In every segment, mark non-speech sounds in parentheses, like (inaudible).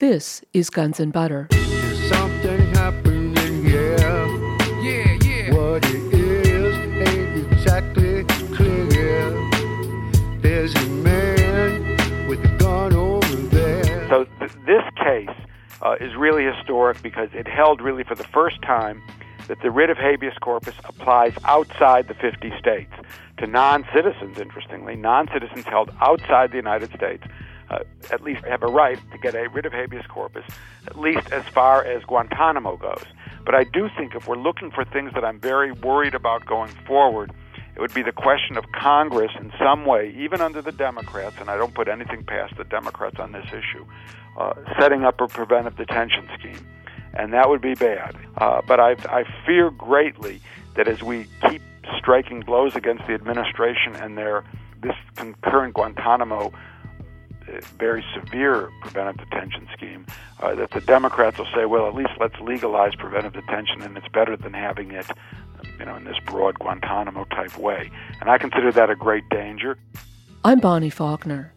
This is Guns and Butter. Something. Yeah, yeah. What it is ain't exactly clear. There's a man with a gun over there. So th- this case uh, is really historic because it held really for the first time that the writ of habeas corpus applies outside the 50 states to non-citizens. Interestingly, non-citizens held outside the United States uh, at least have a right to get a writ of habeas corpus, at least as far as Guantanamo goes. But I do think if we're looking for things that I'm very worried about going forward, it would be the question of Congress in some way, even under the Democrats, and I don't put anything past the Democrats on this issue, uh, setting up a preventive detention scheme. And that would be bad. Uh, but I, I fear greatly that as we keep striking blows against the administration and their this concurrent Guantanamo very severe preventive detention scheme, uh, that the Democrats will say, well, at least let's legalize preventive detention, and it's better than having it, you know, in this broad Guantanamo type way. And I consider that a great danger. I'm Bonnie Faulkner.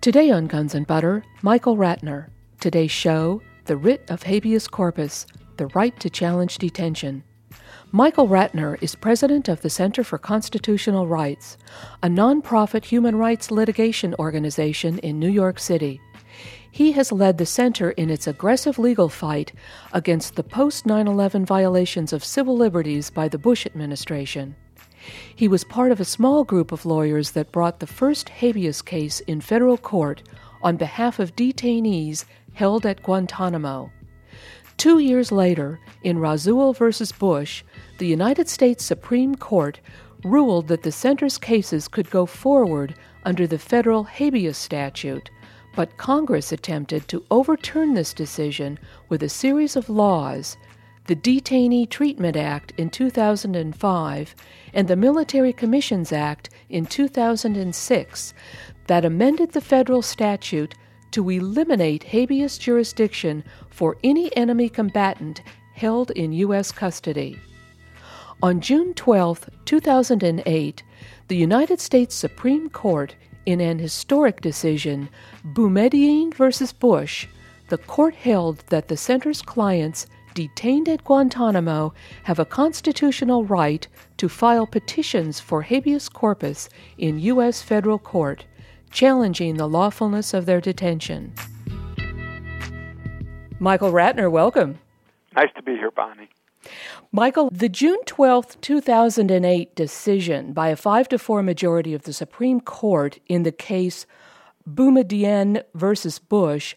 Today on Guns and Butter, Michael Ratner. Today's show, The Writ of Habeas Corpus, the right to challenge detention. Michael Ratner is president of the Center for Constitutional Rights, a nonprofit human rights litigation organization in New York City. He has led the center in its aggressive legal fight against the post 9 11 violations of civil liberties by the Bush administration. He was part of a small group of lawyers that brought the first habeas case in federal court on behalf of detainees held at Guantanamo. Two years later, in Rasul v. Bush, the United States Supreme Court ruled that the center's cases could go forward under the federal habeas statute, but Congress attempted to overturn this decision with a series of laws the Detainee Treatment Act in 2005 and the Military Commissions Act in 2006 that amended the federal statute to eliminate habeas jurisdiction for any enemy combatant held in U.S. custody. On June 12, 2008, the United States Supreme Court, in an historic decision, Boumediene v. Bush, the court held that the center's clients detained at Guantanamo have a constitutional right to file petitions for habeas corpus in U.S. federal court, challenging the lawfulness of their detention. Michael Ratner, welcome. Nice to be here, Bonnie. Michael, the June 12, 2008 decision by a 5 to 4 majority of the Supreme Court in the case Boumediene versus Bush,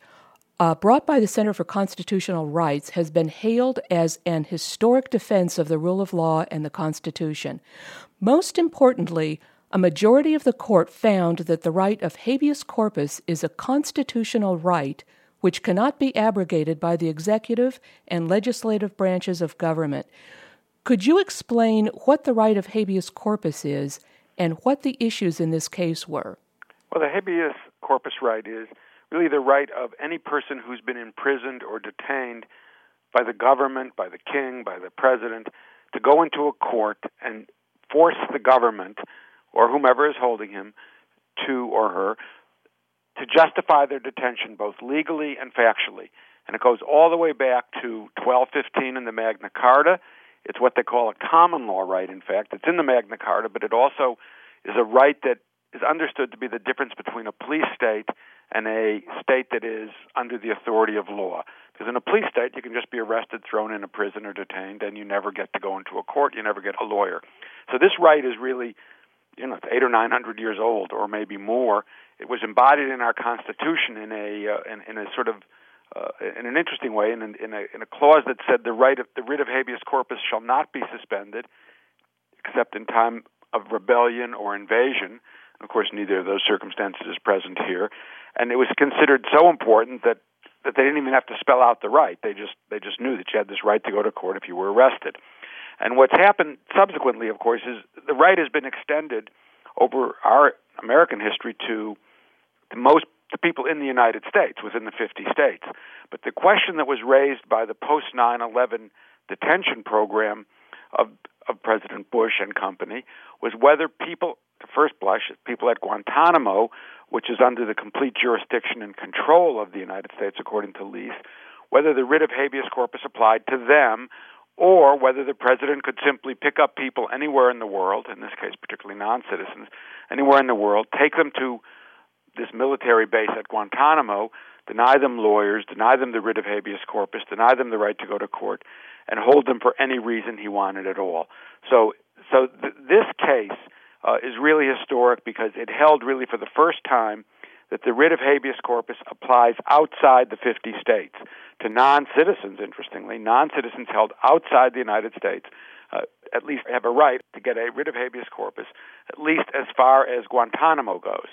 uh, brought by the Center for Constitutional Rights, has been hailed as an historic defense of the rule of law and the Constitution. Most importantly, a majority of the court found that the right of habeas corpus is a constitutional right which cannot be abrogated by the executive and legislative branches of government. Could you explain what the right of habeas corpus is and what the issues in this case were? Well, the habeas corpus right is really the right of any person who's been imprisoned or detained by the government, by the king, by the president, to go into a court and force the government or whomever is holding him to or her to justify their detention both legally and factually. And it goes all the way back to 1215 in the Magna Carta. It's what they call a common law right, in fact. It's in the Magna Carta, but it also is a right that is understood to be the difference between a police state and a state that is under the authority of law. Because in a police state, you can just be arrested, thrown in a prison, or detained, and you never get to go into a court. You never get a lawyer. So this right is really, you know, eight or nine hundred years old, or maybe more. It was embodied in our Constitution in a uh, in, in a sort of uh, in an interesting way, in, in, a, in a clause that said the right of the writ of habeas corpus shall not be suspended, except in time of rebellion or invasion. Of course, neither of those circumstances is present here, and it was considered so important that that they didn't even have to spell out the right. They just they just knew that you had this right to go to court if you were arrested. And what's happened subsequently, of course, is the right has been extended over our American history to the most the people in the United States within the 50 states. But the question that was raised by the post 9/11 detention program of of President Bush and company was whether people, at first blush, people at Guantanamo which is under the complete jurisdiction and control of the United States, according to Leith, whether the writ of habeas corpus applied to them or whether the president could simply pick up people anywhere in the world, in this case, particularly non citizens, anywhere in the world, take them to this military base at Guantanamo, deny them lawyers, deny them the writ of habeas corpus, deny them the right to go to court, and hold them for any reason he wanted at all. So, so th- this case uh, is really historic because it held really for the first time that the writ of habeas corpus applies outside the 50 states to non citizens, interestingly. Non citizens held outside the United States uh, at least have a right to get a writ of habeas corpus, at least as far as Guantanamo goes.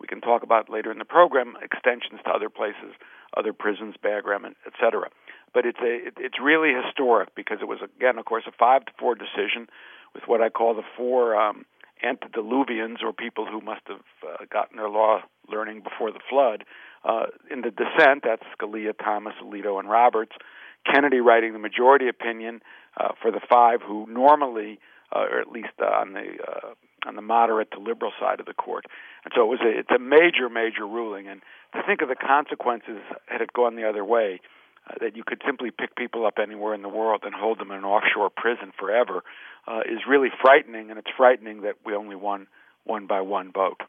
We can talk about later in the program extensions to other places, other prisons, Bagram, et cetera. But it's a it, it's really historic because it was again, of course, a five to four decision with what I call the four um, antediluvians or people who must have uh, gotten their law learning before the flood. Uh, in the dissent, that's Scalia, Thomas, Alito, and Roberts. Kennedy writing the majority opinion uh, for the five who normally, uh, or at least uh, on the uh, on the moderate to liberal side of the court. And so it was a, it's a major, major ruling. And to think of the consequences had it gone the other way, uh, that you could simply pick people up anywhere in the world and hold them in an offshore prison forever, uh, is really frightening. And it's frightening that we only won one by one vote.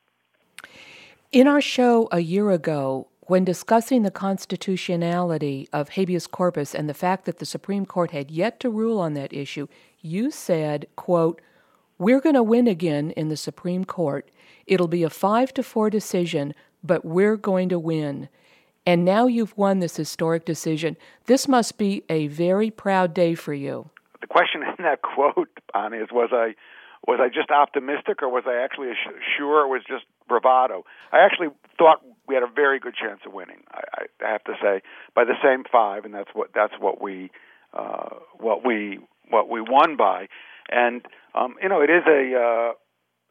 In our show a year ago, when discussing the constitutionality of habeas corpus and the fact that the Supreme Court had yet to rule on that issue, you said, quote, we're going to win again in the Supreme Court. It'll be a 5 to 4 decision, but we're going to win. And now you've won this historic decision. This must be a very proud day for you. The question in that (laughs) quote, Bonnie, is was I was I just optimistic or was I actually sure it was just bravado? I actually thought we had a very good chance of winning. I, I have to say by the same five, and that's what that's what we uh, what we what we won by. And um, you know, it is a uh,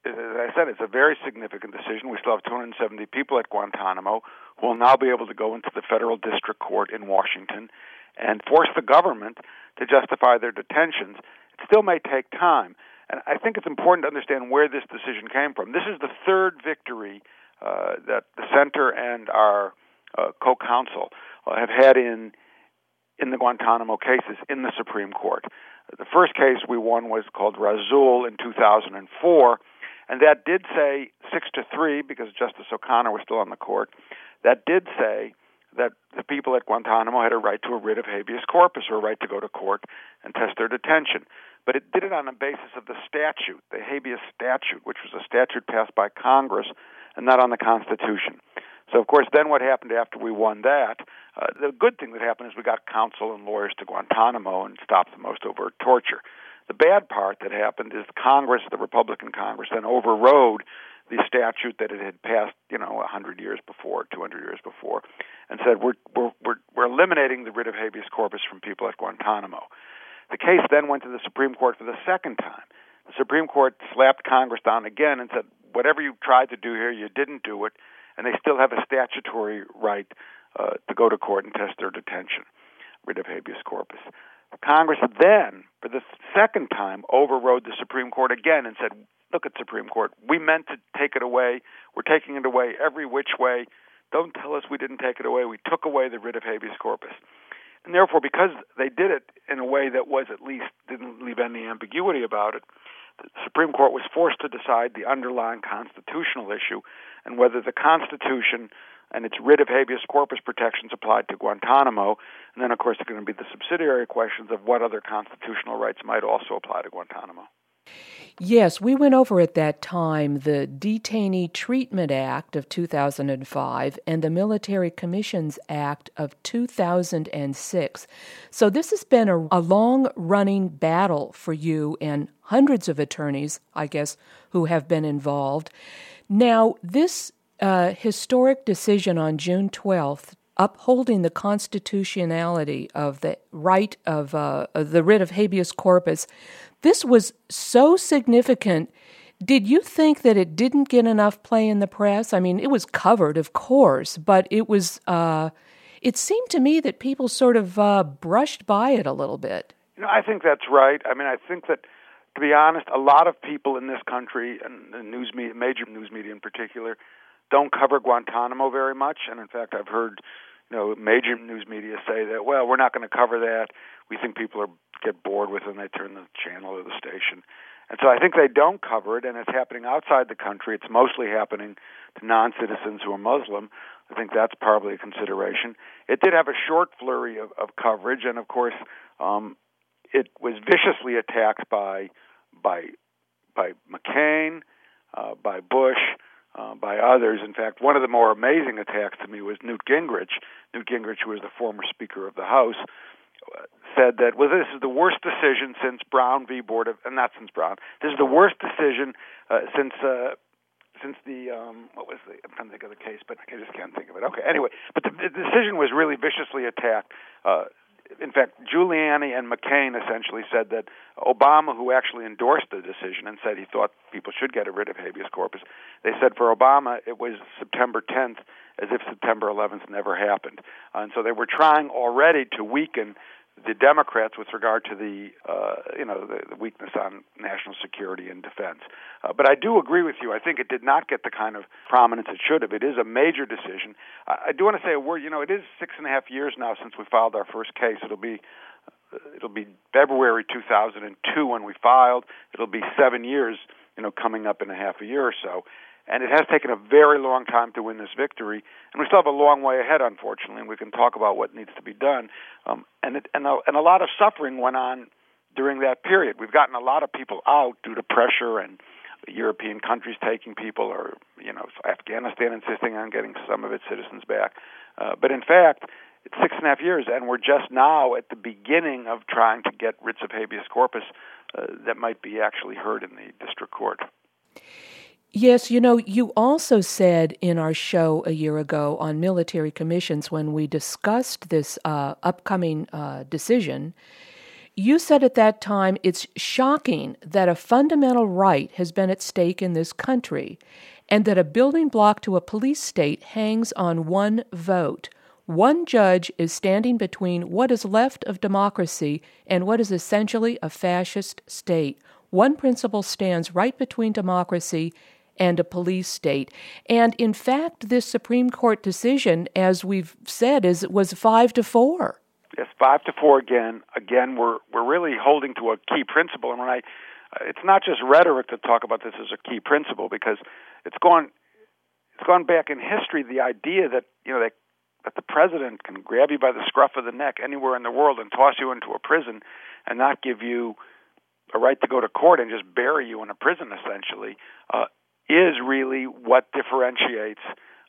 as I said, it's a very significant decision. We still have 270 people at Guantanamo will now be able to go into the federal district court in Washington and force the government to justify their detentions. It still may take time. And I think it's important to understand where this decision came from. This is the third victory uh, that the center and our uh, co-counsel uh, have had in in the Guantanamo cases in the Supreme Court. The first case we won was called Rasul in 2004, and that did say six to three because Justice O'Connor was still on the court. That did say that the people at Guantanamo had a right to a writ of habeas corpus or a right to go to court and test their detention but it did it on the basis of the statute, the habeas statute, which was a statute passed by Congress and not on the Constitution. So, of course, then what happened after we won that? Uh, the good thing that happened is we got counsel and lawyers to Guantanamo and stopped the most overt torture. The bad part that happened is Congress, the Republican Congress, then overrode the statute that it had passed, you know, 100 years before, 200 years before, and said we're we're we're, we're eliminating the writ of habeas corpus from people at Guantanamo. The case then went to the Supreme Court for the second time. The Supreme Court slapped Congress down again and said, whatever you tried to do here, you didn't do it, and they still have a statutory right uh, to go to court and test their detention, writ of habeas corpus. Congress then, for the second time, overrode the Supreme Court again and said, look at Supreme Court, we meant to take it away. We're taking it away every which way. Don't tell us we didn't take it away. We took away the writ of habeas corpus. And therefore, because they did it in a way that was at least didn't leave any ambiguity about it, the Supreme Court was forced to decide the underlying constitutional issue and whether the Constitution and its writ of habeas corpus protections applied to Guantanamo. And then, of course, there are going to be the subsidiary questions of what other constitutional rights might also apply to Guantanamo. Yes, we went over at that time the Detainee Treatment Act of 2005 and the Military Commissions Act of 2006. So this has been a, a long running battle for you and hundreds of attorneys, I guess, who have been involved. Now, this uh, historic decision on June 12th, upholding the constitutionality of the right of uh, the writ of habeas corpus, this was so significant. Did you think that it didn't get enough play in the press? I mean, it was covered, of course, but it was. Uh, it seemed to me that people sort of uh, brushed by it a little bit. You know, I think that's right. I mean, I think that, to be honest, a lot of people in this country and the news media, major news media in particular, don't cover Guantanamo very much, and in fact, I've heard you know major news media say that well, we're not going to cover that. We think people are get bored with it and they turn the channel or the station. And so I think they don't cover it, and it's happening outside the country. It's mostly happening to non citizens who are Muslim. I think that's probably a consideration. It did have a short flurry of, of coverage, and of course, um, it was viciously attacked by by by McCain, uh, by Bush, uh, by others. In fact, one of the more amazing attacks to me was Newt Gingrich. Newt Gingrich, who was the former Speaker of the House, said that well, this is the worst decision since Brown v. Board of, and not since Brown. This is the worst decision uh, since uh, since the um, what was the I'm trying to think of the case, but I just can't think of it. Okay, anyway, but the, the decision was really viciously attacked. Uh, in fact, Giuliani and McCain essentially said that Obama, who actually endorsed the decision and said he thought people should get rid of habeas corpus, they said for Obama it was September 10th, as if September 11th never happened. And so they were trying already to weaken the Democrats with regard to the uh, you know the, weakness on national security and defense. Uh, but I do agree with you. I think it did not get the kind of prominence it should have. It is a major decision. I, I do want to say a word. You know, it is six and a half years now since we filed our first case. It'll be uh, it'll be February 2002 when we filed. It'll be seven years. You know, coming up in a half a year or so and it has taken a very long time to win this victory, and we still have a long way ahead, unfortunately. And we can talk about what needs to be done. Um, and it, and a, and a lot of suffering went on during that period. We've gotten a lot of people out due to pressure and European countries taking people, or you know, Afghanistan insisting on getting some of its citizens back. Uh, but in fact, it's six and a half years, and we're just now at the beginning of trying to get writs of habeas corpus uh, that might be actually heard in the district court. Yes, you know, you also said in our show a year ago on military commissions when we discussed this uh, upcoming uh, decision, you said at that time it's shocking that a fundamental right has been at stake in this country and that a building block to a police state hangs on one vote. One judge is standing between what is left of democracy and what is essentially a fascist state. One principle stands right between democracy and a police state. And in fact, this Supreme Court decision, as we've said, is was five to four. Yes, five to four again. Again, we're we're really holding to a key principle, and when I, it's not just rhetoric to talk about this as a key principle because it's gone, it's gone back in history. The idea that you know that that the president can grab you by the scruff of the neck anywhere in the world and toss you into a prison and not give you a right to go to court and just bury you in a prison essentially uh, is really what differentiates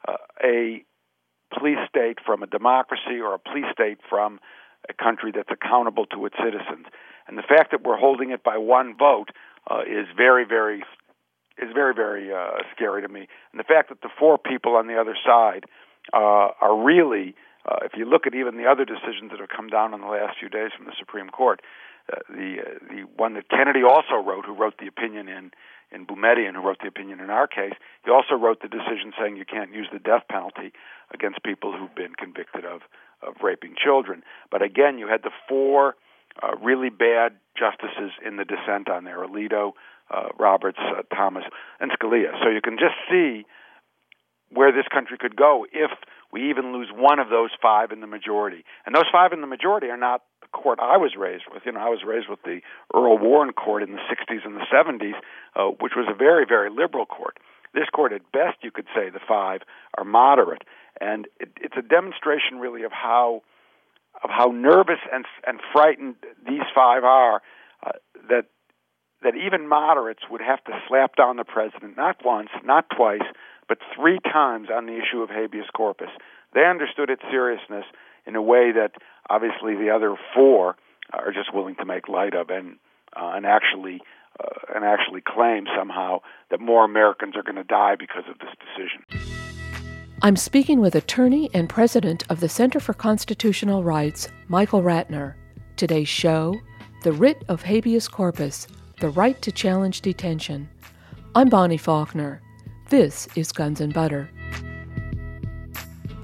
uh, a police state from a democracy or a police state from a country that's accountable to its citizens. And the fact that we're holding it by one vote uh, is very, very is very, very uh, scary to me. And the fact that the four people on the other side uh, are really, uh, if you look at even the other decisions that have come down in the last few days from the Supreme Court, uh, the uh, the one that Kennedy also wrote, who wrote the opinion in in Boumediene, who wrote the opinion in our case, he also wrote the decision saying you can't use the death penalty against people who've been convicted of of raping children. But again, you had the four uh, really bad justices in the dissent on there: Alito, uh, Roberts, uh, Thomas, and Scalia. So you can just see where this country could go if we even lose one of those five in the majority. And those five in the majority are not court I was raised with. You know, I was raised with the Earl Warren court in the 60s and the 70s, uh, which was a very, very liberal court. This court, at best, you could say the five are moderate, and it, it's a demonstration, really, of how of how nervous and and frightened these five are. Uh, that that even moderates would have to slap down the president not once, not twice, but three times on the issue of habeas corpus. They understood its seriousness in a way that obviously the other four are just willing to make light of and uh, and actually uh, and actually claim somehow that more Americans are going to die because of this decision. I'm speaking with attorney and president of the Center for Constitutional Rights, Michael Ratner. Today's show The Writ of Habeas Corpus The Right to Challenge Detention. I'm Bonnie Faulkner. This is Guns and Butter.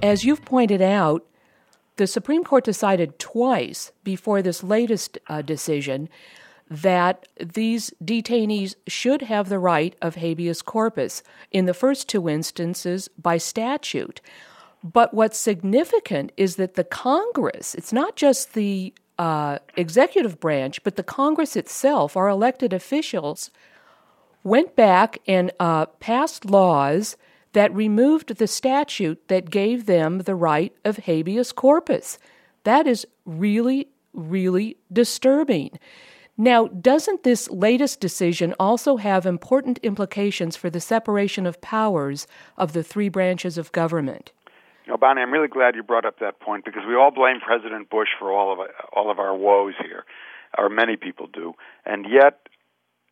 As you've pointed out, the Supreme Court decided twice before this latest uh, decision that these detainees should have the right of habeas corpus, in the first two instances by statute. But what's significant is that the Congress, it's not just the uh, executive branch, but the Congress itself, our elected officials, went back and uh, passed laws that removed the statute that gave them the right of habeas corpus. That is really, really disturbing. Now, doesn't this latest decision also have important implications for the separation of powers of the three branches of government? You know, Bonnie, I'm really glad you brought up that point because we all blame President Bush for all of all of our woes here, or many people do, and yet,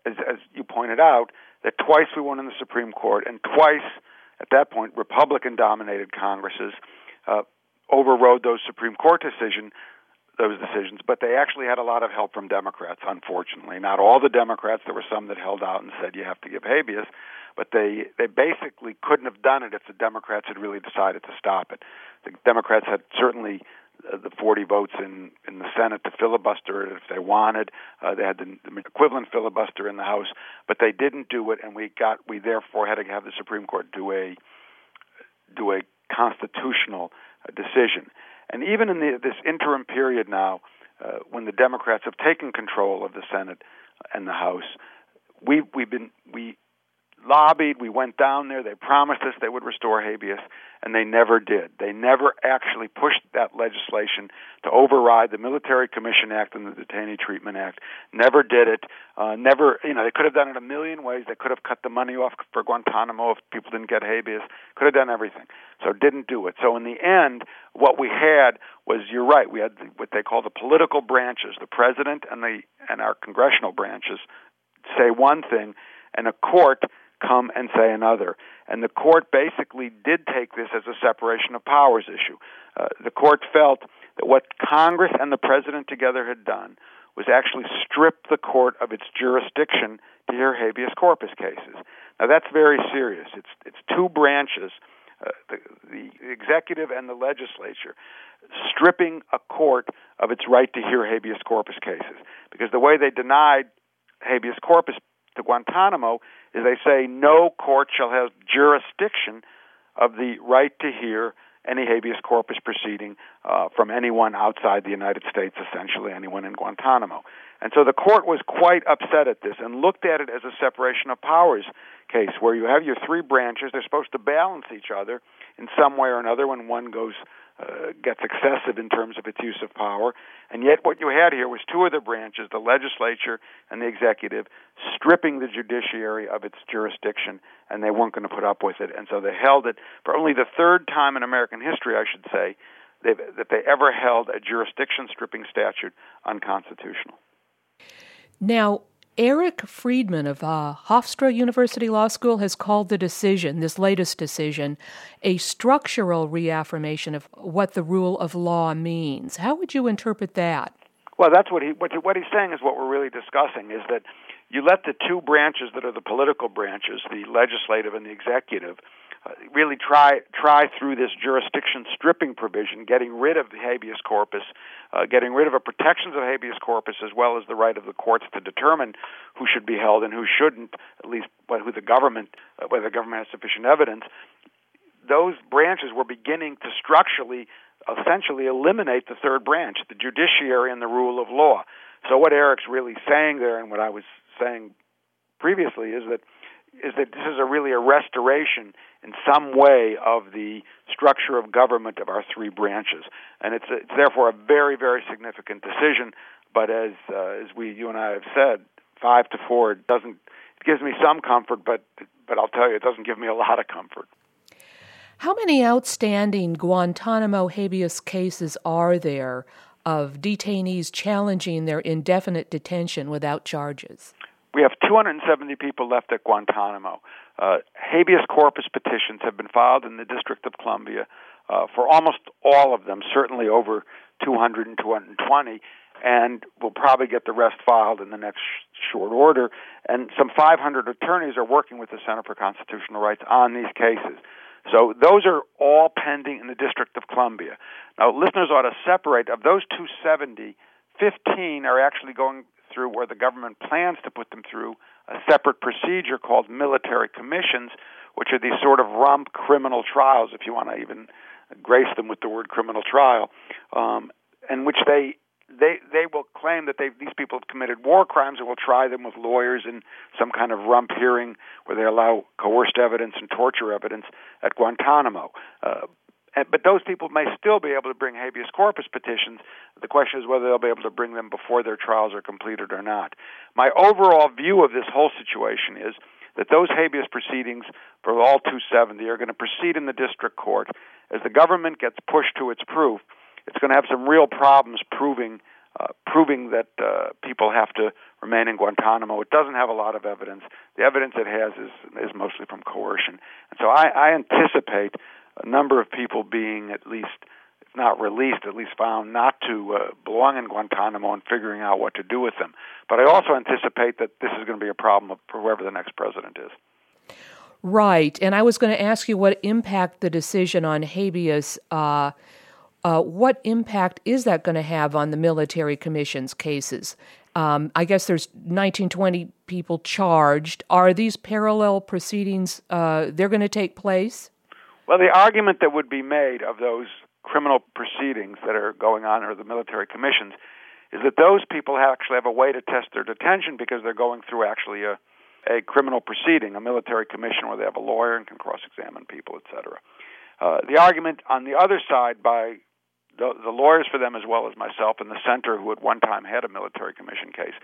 as, as you pointed out, that twice we won in the Supreme Court, and twice at that point Republican-dominated Congresses uh, overrode those Supreme Court decision those decisions, but they actually had a lot of help from Democrats, unfortunately. Not all the Democrats, there were some that held out and said you have to give habeas, but they they basically couldn't have done it if the Democrats had really decided to stop it. The Democrats had certainly the 40 votes in in the Senate to filibuster it if they wanted. Uh, they had the, the equivalent filibuster in the House, but they didn't do it, and we got we therefore had to have the Supreme Court do a do a constitutional uh, decision. And even in the, this interim period now, uh, when the Democrats have taken control of the Senate and the House, we we've been we lobbied, we went down there, they promised us they would restore habeas, and they never did. They never actually pushed that legislation to override the Military Commission Act and the Detainee Treatment Act. Never did it. Uh, never, you know, they could have done it a million ways. They could have cut the money off for Guantanamo if people didn't get habeas. Could have done everything. So didn't do it. So in the end, what we had was, you're right, we had what they call the political branches, the president and the and our congressional branches say one thing, and a court come and say another. And the court basically did take this as a separation of powers issue. Uh, the court felt that what Congress and the president together had done was actually strip the court of its jurisdiction to hear habeas corpus cases. Now that's very serious. It's it's two branches, uh, the, the executive and the legislature, stripping a court of its right to hear habeas corpus cases. Because the way they denied habeas corpus to Guantanamo is they say no court shall have jurisdiction of the right to hear any habeas corpus proceeding uh, from anyone outside the United States, essentially anyone in Guantanamo. And so the court was quite upset at this and looked at it as a separation of powers case where you have your three branches. They're supposed to balance each other in some way or another when one goes uh, gets excessive in terms of its use of power. And yet, what you had here was two of the branches, the legislature and the executive, stripping the judiciary of its jurisdiction, and they weren't going to put up with it. And so they held it for only the third time in American history, I should say, that they ever held a jurisdiction stripping statute unconstitutional. Now, Eric Freedman of uh, Hofstra University Law School has called the decision, this latest decision, a structural reaffirmation of what the rule of law means. How would you interpret that? Well, that's what he what, what he's saying is what we're really discussing is that you let the two branches that are the political branches, the legislative and the executive, uh, really try try through this jurisdiction stripping provision, getting rid of the habeas corpus, uh, getting rid of the protections of habeas corpus, as well as the right of the courts to determine who should be held and who shouldn't, at least but who the government, uh, whether the government has sufficient evidence. Those branches were beginning to structurally, essentially, eliminate the third branch, the judiciary and the rule of law. So what Eric's really saying there, and what I was saying previously, is that is that this is a really a restoration in some way of the structure of government of our three branches, and it's, a, it's therefore a very very significant decision. But as uh, as we you and I have said, five to four doesn't it gives me some comfort, but but I'll tell you it doesn't give me a lot of comfort. How many outstanding Guantanamo habeas cases are there of detainees challenging their indefinite detention without charges? We have 270 people left at Guantanamo. Uh, habeas corpus petitions have been filed in the District of Columbia uh, for almost all of them, certainly over 200 and 220, and we'll probably get the rest filed in the next sh- short order. And some 500 attorneys are working with the Center for Constitutional Rights on these cases. So those are all pending in the District of Columbia. Now, listeners ought to separate of those 270, 15 are actually going through, or the government plans to put them through, a separate procedure called military commissions, which are these sort of rump criminal trials, if you want to even grace them with the word criminal trial, um, in which they they they will claim that they these people have committed war crimes and will try them with lawyers in some kind of rump hearing where they allow coerced evidence and torture evidence at Guantanamo. Uh, but those people may still be able to bring habeas corpus petitions. The question is whether they'll be able to bring them before their trials are completed or not. My overall view of this whole situation is that those habeas proceedings for all 270 are going to proceed in the district court as the government gets pushed to its proof it's going to have some real problems proving uh, proving that uh, people have to remain in Guantanamo. It doesn't have a lot of evidence. The evidence it has is is mostly from coercion, and so I, I anticipate a number of people being at least, if not released, at least found not to uh, belong in Guantanamo and figuring out what to do with them. But I also anticipate that this is going to be a problem for whoever the next president is. Right, and I was going to ask you what impact the decision on habeas. Uh, uh, what impact is that going to have on the military commission's cases? Um, I guess there's 1920 people charged. Are these parallel proceedings? Uh, they're going to take place? Well, the argument that would be made of those criminal proceedings that are going on or the military commissions is that those people actually have a way to test their detention because they're going through actually a, a criminal proceeding, a military commission where they have a lawyer and can cross-examine people, etc. Uh, the argument on the other side by the, the lawyers for them as well as myself and the center who at one time had a military commission case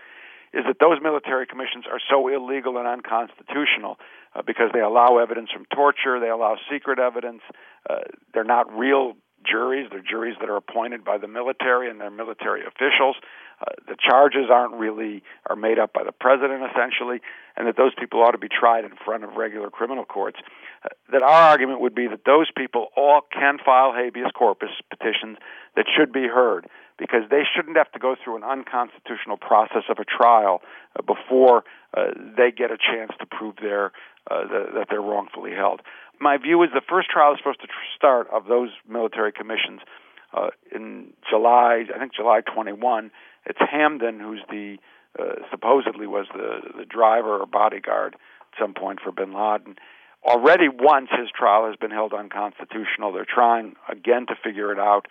is that those military commissions are so illegal and unconstitutional uh, because they allow evidence from torture, they allow secret evidence, uh, they're not real juries, they're juries that are appointed by the military and their military officials. Uh, the charges aren't really are made up by the president essentially, and that those people ought to be tried in front of regular criminal courts. Uh, that our argument would be that those people all can file habeas corpus petitions that should be heard because they shouldn't have to go through an unconstitutional process of a trial uh, before uh, they get a chance to prove their uh, that they're wrongfully held. My view is the first trial is supposed to start of those military commissions in July, I think July 21. It's Hamdan who's the supposedly was the the driver or bodyguard at some point for Bin Laden. Already once his trial has been held unconstitutional. They're trying again to figure it out,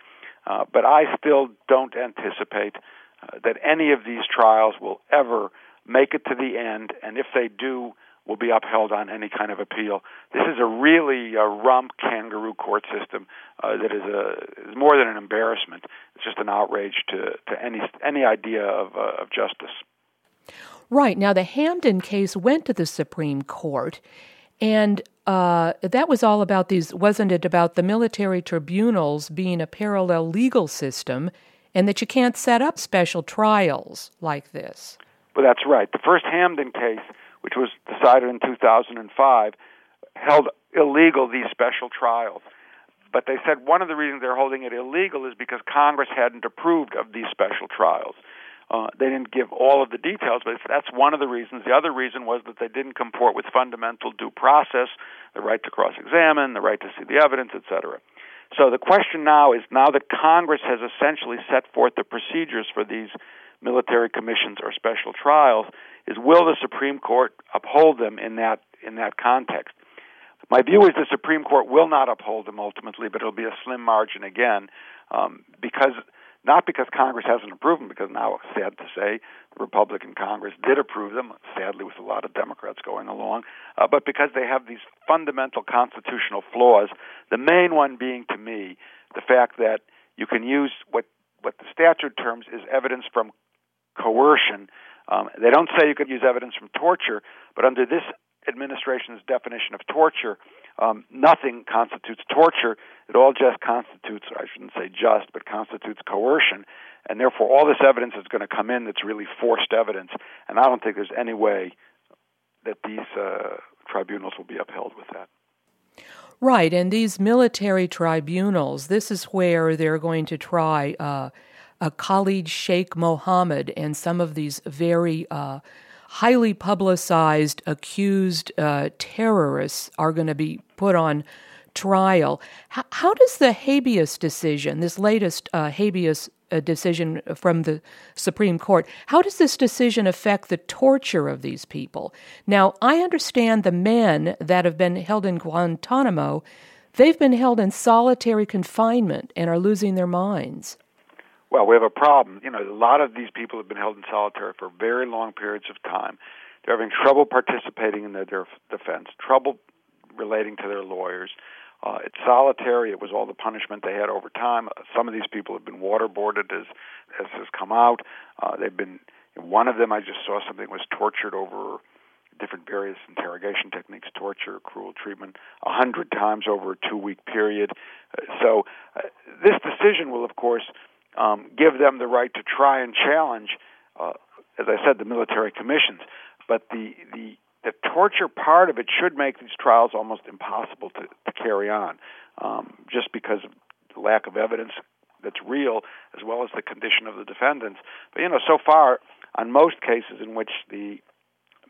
uh, but I still don't anticipate uh, that any of these trials will ever make it to the end. And if they do, will be upheld on any kind of appeal. This is a really a rump kangaroo court system uh, that is a is more than an embarrassment. It's just an outrage to, to any any idea of uh, of justice. Right now, the Hamdan case went to the Supreme Court, and uh, that was all about these, wasn't it? About the military tribunals being a parallel legal system, and that you can't set up special trials like this. Well, that's right. The first Hamdan case which was decided in 2005, held illegal these special trials. But they said one of the reasons they're holding it illegal is because Congress hadn't approved of these special trials. Uh, they didn't give all of the details, but that's one of the reasons. The other reason was that they didn't comport with fundamental due process, the right to cross-examine, the right to see the evidence, etc. So the question now is now that Congress has essentially set forth the procedures for these military commissions or special trials, is will the Supreme Court uphold them in that in that context? My view is the Supreme Court will not uphold them ultimately, but it'll be a slim margin again, um, because not because Congress hasn't approved them, because now, sad to say, the Republican Congress did approve them, sadly with a lot of Democrats going along, uh, but because they have these fundamental constitutional flaws. The main one being, to me, the fact that you can use what what the statute terms is evidence from coercion um, they don't say you could use evidence from torture, but under this administration's definition of torture, um, nothing constitutes torture. It all just constitutes, I shouldn't say just, but constitutes coercion. And therefore, all this evidence is going to come in that's really forced evidence. And I don't think there's any way that these uh, tribunals will be upheld with that. Right. And these military tribunals, this is where they're going to try. Uh, uh, Khalid Sheikh Mohammed and some of these very uh, highly publicized accused uh, terrorists are going to be put on trial. How, how, does the habeas decision, this latest uh, habeas a decision from the Supreme Court. How does this decision affect the torture of these people? Now, I understand the men that have been held in Guantanamo, they've been held in solitary confinement and are losing their minds. Well, we have a problem. You know, a lot of these people have been held in solitary for very long periods of time. They're having trouble participating in their defense, trouble relating to their lawyers. Uh, it's solitary. It was all the punishment they had over time. Uh, some of these people have been waterboarded, as as has come out. Uh, they've been. One of them I just saw something was tortured over different various interrogation techniques, torture, cruel treatment, a hundred times over a two-week period. Uh, so uh, this decision will, of course, um, give them the right to try and challenge, uh, as I said, the military commissions. But the the the torture part of it should make these trials almost impossible to, to carry on, um, just because of the lack of evidence that's real, as well as the condition of the defendants. But you know, so far, on most cases in which the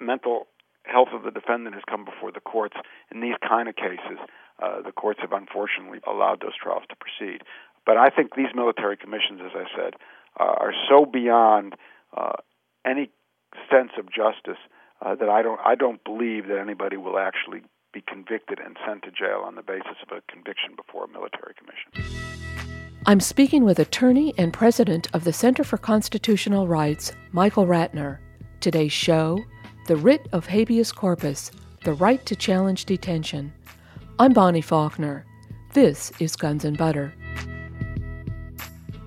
mental health of the defendant has come before the courts, in these kind of cases, uh, the courts have unfortunately allowed those trials to proceed. But I think these military commissions, as I said, uh, are so beyond uh, any sense of justice uh, that I don't I don't believe that anybody will actually be convicted and sent to jail on the basis of a conviction before a military commission. I'm speaking with attorney and president of the Center for Constitutional Rights, Michael Ratner. Today's show The Writ of Habeas Corpus The Right to Challenge Detention. I'm Bonnie Faulkner. This is Guns and Butter.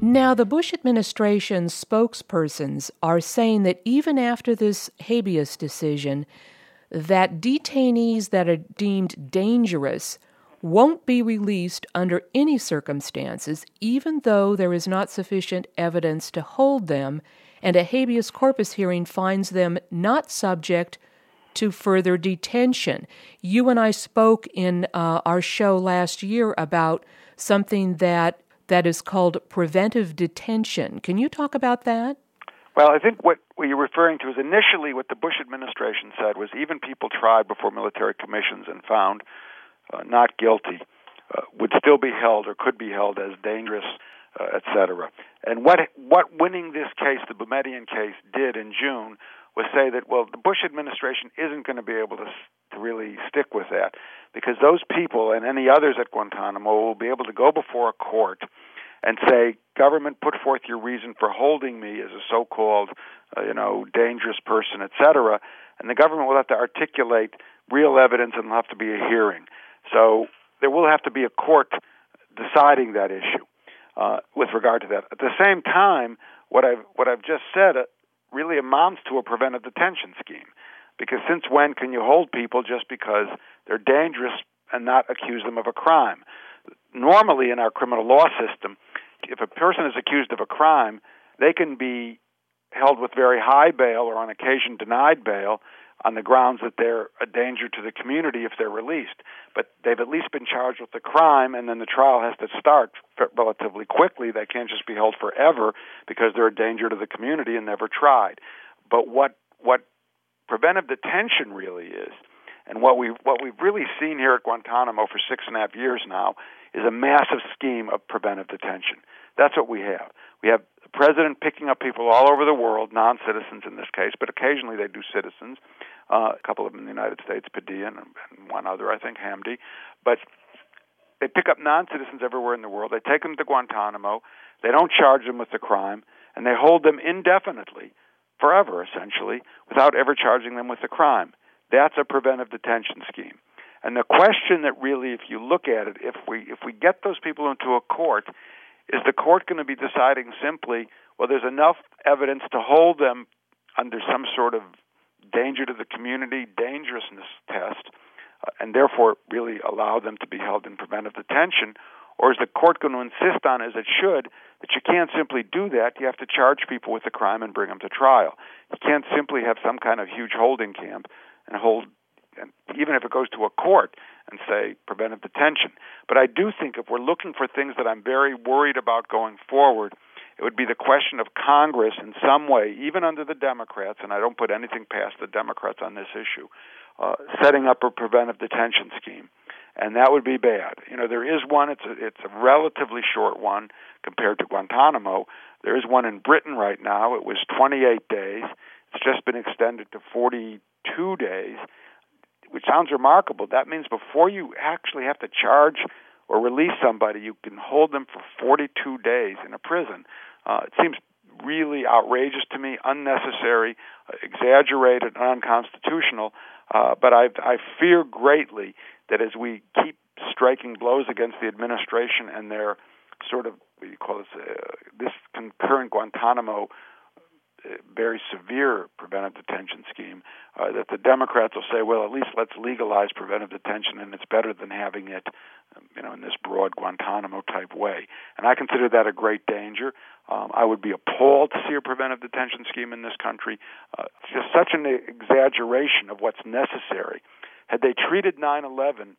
Now, the Bush administration's spokespersons are saying that even after this habeas decision, that detainees that are deemed dangerous won't be released under any circumstances, even though there is not sufficient evidence to hold them, and a habeas corpus hearing finds them not subject to further detention. You and I spoke in uh, our show last year about something that that is called preventive detention. Can you talk about that? Well, I think what, you're referring to is initially what the Bush administration said was even people tried before military commissions and found uh, not guilty uh, would still be held or could be held as dangerous, uh, etc. And what what winning this case, the Boumediene case, did in June was say that well, the Bush administration isn't going to be able to to really stick with that because those people and any others at Guantanamo will be able to go before a court and say, government, put forth your reason for holding me as a so-called, uh, you know, dangerous person, etc. And the government will have to articulate real evidence and there'll have to be a hearing. So there will have to be a court deciding that issue uh, with regard to that. At the same time, what I've what I've just said uh, really amounts to a preventive detention scheme. Because since when can you hold people just because they're dangerous and not accuse them of a crime? Normally, in our criminal law system, if a person is accused of a crime, they can be held with very high bail or on occasion denied bail on the grounds that they're a danger to the community if they're released. But they've at least been charged with the crime, and then the trial has to start relatively quickly. They can't just be held forever because they're a danger to the community and never tried. But what what preventive detention really is, and what we what we've really seen here at Guantanamo for six and a half years now, is a massive scheme of preventive detention. That's what we have. We have president picking up people all over the world, non citizens in this case, but occasionally they do citizens. Uh, a couple of them in the United States, Padilla, and, and one other, I think, Hamdi. But they pick up non citizens everywhere in the world. They take them to Guantanamo. They don't charge them with the crime, and they hold them indefinitely, forever essentially, without ever charging them with the crime. That's a preventive detention scheme. And the question that really, if you look at it, if we if we get those people into a court, is the court going to be deciding simply, well, there's enough evidence to hold them under some sort of danger to the community dangerousness test, uh, and therefore really allow them to be held in preventive detention, or is the court going to insist on, as it should, that you can't simply do that? You have to charge people with the crime and bring them to trial. You can't simply have some kind of huge holding camp and hold and even if it goes to a court and say preventive detention. But I do think if we're looking for things that I'm very worried about going forward, it would be the question of Congress in some way, even under the Democrats, and I don't put anything past the Democrats on this issue, uh, setting up a preventive detention scheme. and that would be bad. You know, there is one. It's a, it's a relatively short one compared to Guantanamo. There is one in Britain right now. It was 28 days. It's just been extended to 42 days, which sounds remarkable. That means before you actually have to charge or release somebody, you can hold them for 42 days in a prison. Uh, it seems really outrageous to me, unnecessary, exaggerated, unconstitutional. Uh, but I, I fear greatly that as we keep striking blows against the administration and their sort of what do you call this uh, this concurrent Guantanamo very severe preventive detention scheme uh, that the Democrats will say, well, at least let's legalize preventive detention, and it's better than having it, um, you know, in this broad Guantanamo type way. And I consider that a great danger. Um, I would be appalled to see a preventive detention scheme in this country. Uh, it's just such an exaggeration of what's necessary. Had they treated 9/11,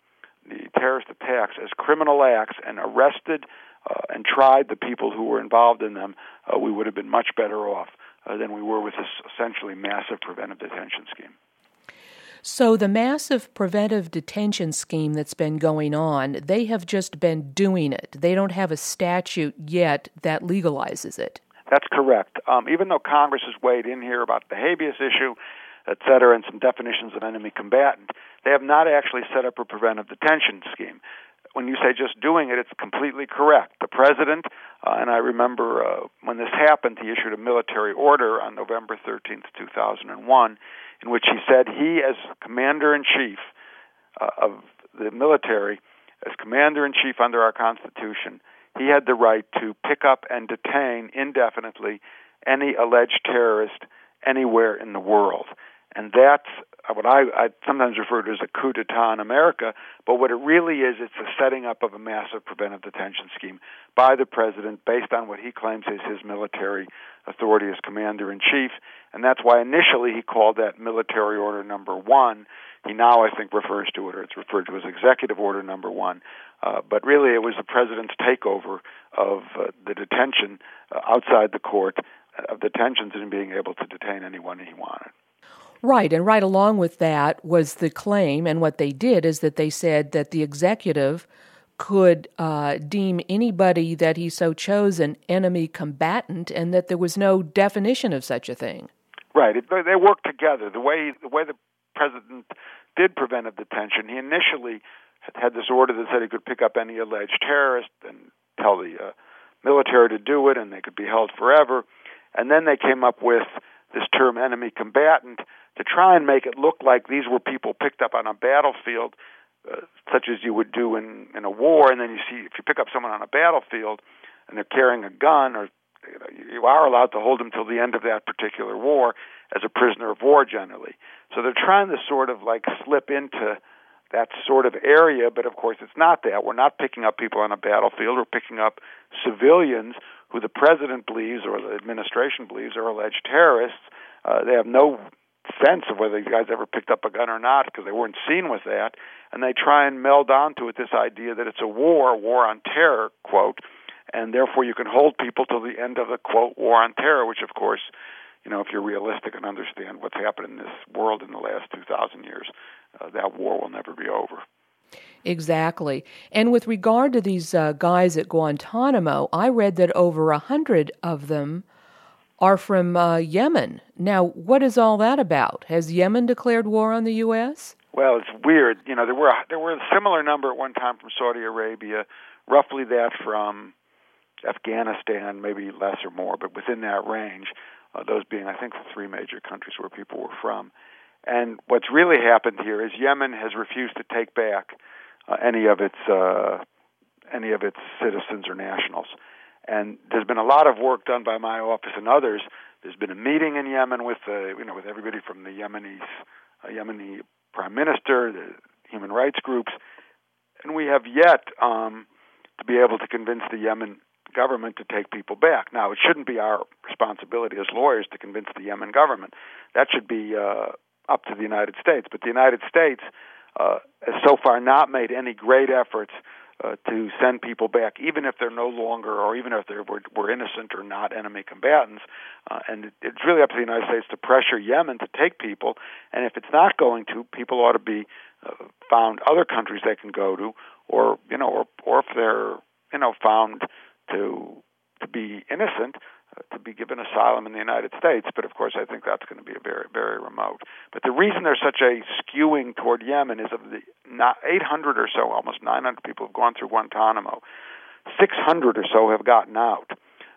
the terrorist attacks, as criminal acts and arrested uh, and tried the people who were involved in them, uh, we would have been much better off uh, than we were with this essentially massive preventive detention scheme. So, the massive preventive detention scheme that's been going on, they have just been doing it. They don't have a statute yet that legalizes it. That's correct. Um, even though Congress has weighed in here about the habeas issue, et cetera, and some definitions of enemy combatant, they have not actually set up a preventive detention scheme when you say just doing it, it's completely correct. The president, uh, and I remember uh, when this happened, he issued a military order on November 13th, 2001, in which he said he, as commander in chief uh, of the military, as commander in chief under our Constitution, he had the right to pick up and detain indefinitely any alleged terrorist anywhere in the world. And that's what I, I sometimes refer to as a coup d'etat in America, but what it really is, it's the setting up of a massive preventive detention scheme by the president based on what he claims is his military authority as commander in chief. And that's why initially he called that military order number one. He now, I think, refers to it, or it's referred to as executive order number one. Uh, but really, it was the president's takeover of uh, the detention uh, outside the court uh, of detentions and being able to detain anyone he wanted. Right, and right along with that was the claim, and what they did is that they said that the executive could uh, deem anybody that he so chose an enemy combatant, and that there was no definition of such a thing. Right, it, they work together. The way the way the president did preventive detention, he initially had, had this order that said he could pick up any alleged terrorist and tell the uh, military to do it, and they could be held forever. And then they came up with this term enemy combatant, to try and make it look like these were people picked up on a battlefield, uh, such as you would do in in a war. And then you see if you pick up someone on a battlefield and they're carrying a gun, or you, know, you are allowed to hold them till the end of that particular war as a prisoner of war generally. So they're trying to sort of like slip into that sort of area, but of course it's not that. We're not picking up people on a battlefield. We're picking up civilians who the president believes or the administration believes are alleged terrorists. Uh, they have no sense of whether these guys ever picked up a gun or not because they weren't seen with that, and they try and meld onto it this idea that it's a war, war on terror, quote, and therefore you can hold people till the end of the quote war on terror, which of course, you know, if you're realistic and understand what's happened in this world in the last 2,000 years, uh, that war will never be over. Exactly. And with regard to these uh, guys at Guantanamo, I read that over a hundred of them are from uh, Yemen. Now, what is all that about? Has Yemen declared war on the U.S.? Well, it's weird. You know, there were there were a similar number at one time from Saudi Arabia, roughly that from Afghanistan, maybe less or more, but within that range. Uh, those being, I think, the three major countries where people were from. And what's really happened here is Yemen has refused to take back uh, any of its uh, any of its citizens or nationals. And there's been a lot of work done by my office and others. There's been a meeting in Yemen with uh, you know with everybody from the Yemeni uh, Yemeni prime minister, the human rights groups, and we have yet um, to be able to convince the Yemen government to take people back. Now, it shouldn't be our responsibility as lawyers to convince the Yemen government. That should be uh, up to the United States. But the United States uh, has so far not made any great efforts uh, to send people back, even if they're no longer, or even if they were, were innocent or not enemy combatants. Uh, and it, it's really up to the United States to pressure Yemen to take people. And if it's not going to, people ought to be uh, found other countries they can go to, or you know, or or if they're you know found to to be innocent, to be given asylum in the United States. But of course, I think that's going to be a very, very remote. But the reason there's such a skewing toward Yemen is of the 800 or so, almost 900 people have gone through Guantanamo. 600 or so have gotten out,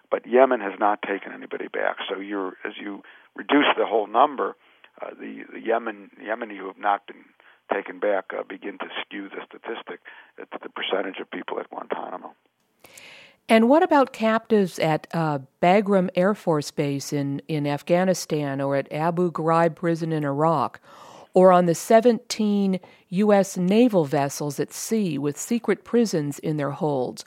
but Yemen has not taken anybody back. So you're as you reduce the whole number, uh, the, the Yemen Yemeni who have not been taken back uh, begin to skew the statistic to the percentage of people at Guantanamo. And what about captives at uh, Bagram Air Force Base in, in Afghanistan or at Abu Ghraib prison in Iraq? Or on the 17 U.S. naval vessels at sea with secret prisons in their holds?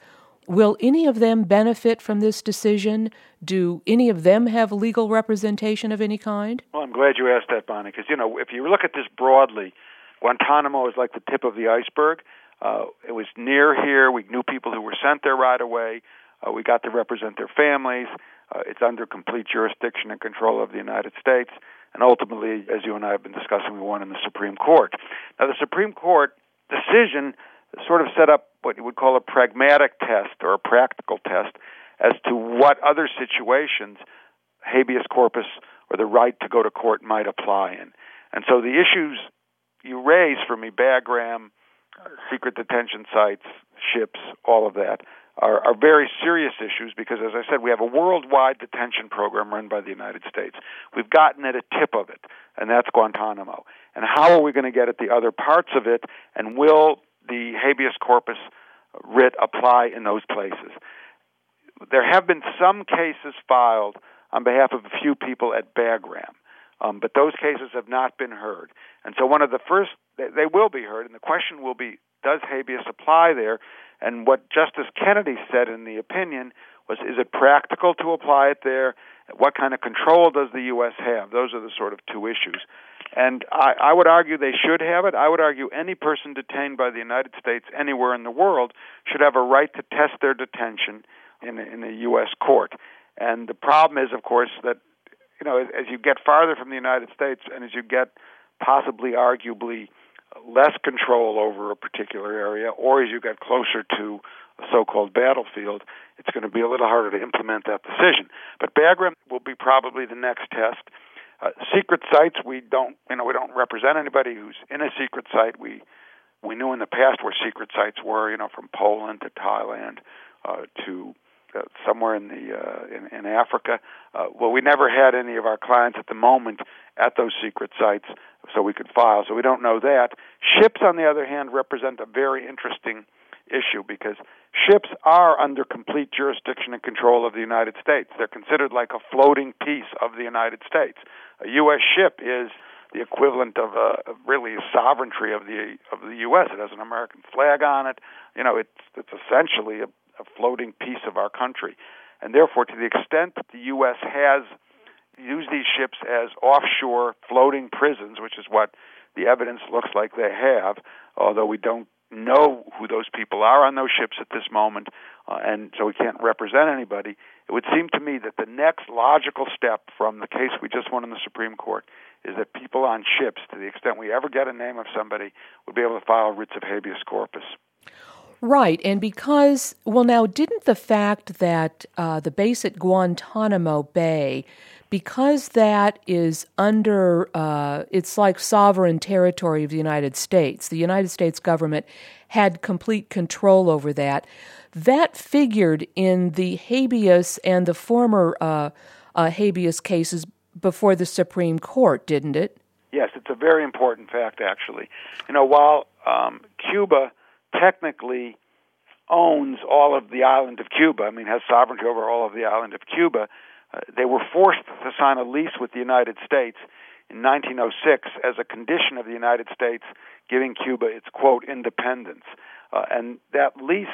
Will any of them benefit from this decision? Do any of them have legal representation of any kind? Well, I'm glad you asked that, Bonnie, because, you know, if you look at this broadly, Guantanamo is like the tip of the iceberg. Uh, it was near here. We knew people who were sent there right away. Uh, we got to represent their families. Uh, it's under complete jurisdiction and control of the United States. And ultimately, as you and I have been discussing, we won in the Supreme Court. Now, the Supreme Court decision sort of set up what you would call a pragmatic test or a practical test as to what other situations habeas corpus or the right to go to court might apply in. And so the issues you raise for me, Bagram, secret detention sites, ships, all of that, are, are very serious issues because, as I said, we have a worldwide detention program run by the United States. We've gotten at a tip of it, and that's Guantanamo. And how are we going to get at the other parts of it, and will the habeas corpus writ apply in those places? There have been some cases filed on behalf of a few people at Bagram. Um, but those cases have not been heard. And so one of the first, they, they will be heard, and the question will be, does habeas apply there? And what Justice Kennedy said in the opinion was, is it practical to apply it there? What kind of control does the U.S. have? Those are the sort of two issues. And I, I would argue they should have it. I would argue any person detained by the United States anywhere in the world should have a right to test their detention in, in a U.S. court. And the problem is, of course, that you know, as, as you get farther from the United States and as you get possibly, arguably, less control over a particular area, or as you get closer to a so-called battlefield, it's going to be a little harder to implement that decision. But Bagram will be probably the next test. Uh, secret sites, we don't, you know, we don't represent anybody who's in a secret site. We we knew in the past where secret sites were, you know, from Poland to Thailand uh, to uh, somewhere in the uh, in, in Africa. Uh, well, we never had any of our clients at the moment at those secret sites, so we could file. So we don't know that. Ships, on the other hand, represent a very interesting issue because ships are under complete jurisdiction and control of the United States. They're considered like a floating piece of the United States. A U.S. ship is the equivalent of a really a sovereignty of the of the U.S. It has an American flag on it. You know, it's it's essentially a a floating piece of our country. And therefore, to the extent that the U.S. has used these ships as offshore floating prisons, which is what the evidence looks like they have, although we don't know who those people are on those ships at this moment, uh, and so we can't represent anybody. It would seem to me that the next logical step from the case we just won in the Supreme Court is that people on ships, to the extent we ever get a name of somebody, would be able to file writs of habeas corpus. Right, and because, well, now, didn't the fact that uh, the base at Guantanamo Bay, because that is under, uh, it's like sovereign territory of the United States, the United States government had complete control over that. That figured in the habeas and the former uh, uh habeas cases before the Supreme Court, didn't it? Yes, it's a very important fact, actually. You know, while um, Cuba technically owns all of the island of Cuba, I mean, has sovereignty over all of the island of Cuba, uh, they were forced to sign a lease with the United States in 1906 as a condition of the United States giving Cuba its, quote, independence. Uh, and that lease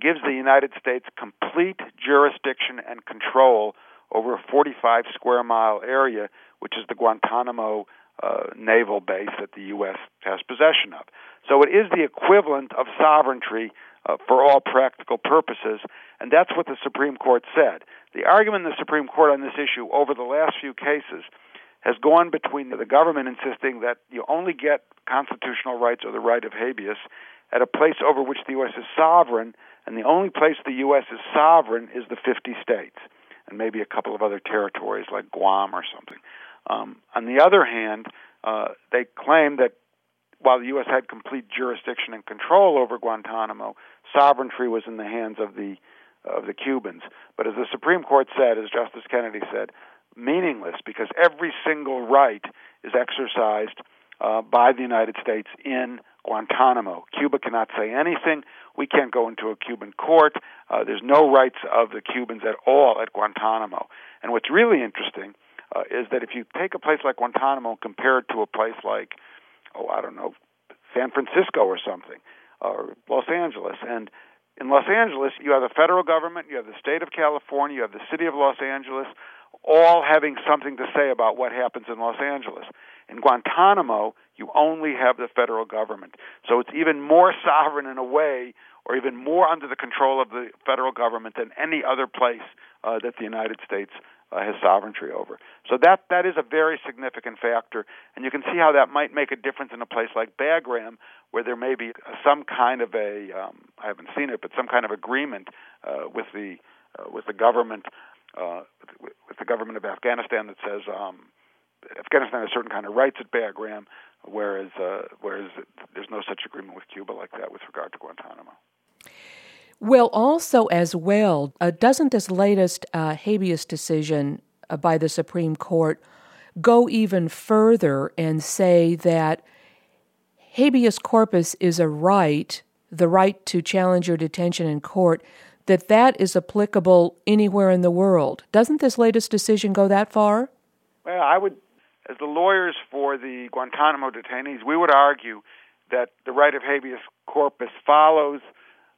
gives the United States complete jurisdiction and control over a 45 square mile area, which is the Guantanamo uh, naval base that the U.S. has possession of. So it is the equivalent of sovereignty uh, for all practical purposes, and that's what the Supreme Court said. The argument in the Supreme Court on this issue over the last few cases has gone between the government insisting that you only get constitutional rights or the right of habeas at a place over which the U.S. is sovereign, and the only place the U.S. is sovereign is the 50 states, and maybe a couple of other territories like Guam or something. Um, on the other hand, uh, they claim that while the U.S. had complete jurisdiction and control over Guantanamo, sovereignty was in the hands of the of the Cubans. But as the Supreme Court said, as Justice Kennedy said, meaningless because every single right is exercised uh, by the United States in Guantanamo. Cuba cannot say anything. We can't go into a Cuban court. Uh, there's no rights of the Cubans at all at Guantanamo. And what's really interesting uh, is that if you take a place like Guantanamo and compare it to a place like, oh, I don't know, San Francisco or something, or Los Angeles, and in Los Angeles, you have the federal government, you have the state of California, you have the city of Los Angeles, all having something to say about what happens in Los Angeles. In Guantanamo, you only have the federal government. So it's even more sovereign in a way, or even more under the control of the federal government than any other place uh, that the United States uh, has sovereignty over. So that that is a very significant factor, and you can see how that might make a difference in a place like Bagram, where there may be some kind of a um, I haven't seen it, but some kind of agreement uh, with the uh, with the government uh, with, with the government of Afghanistan that says um, Afghanistan has certain kind of rights at Bagram, whereas uh, whereas there's no such agreement with Cuba like that with regard to Guantanamo. Well, also as well, uh, doesn't this latest uh, habeas decision uh, by the Supreme Court go even further and say that habeas corpus is a right, the right to challenge your detention in court, that that is applicable anywhere in the world? Doesn't this latest decision go that far? Well, I would, as the lawyers for the Guantanamo detainees, we would argue that the right of habeas corpus follows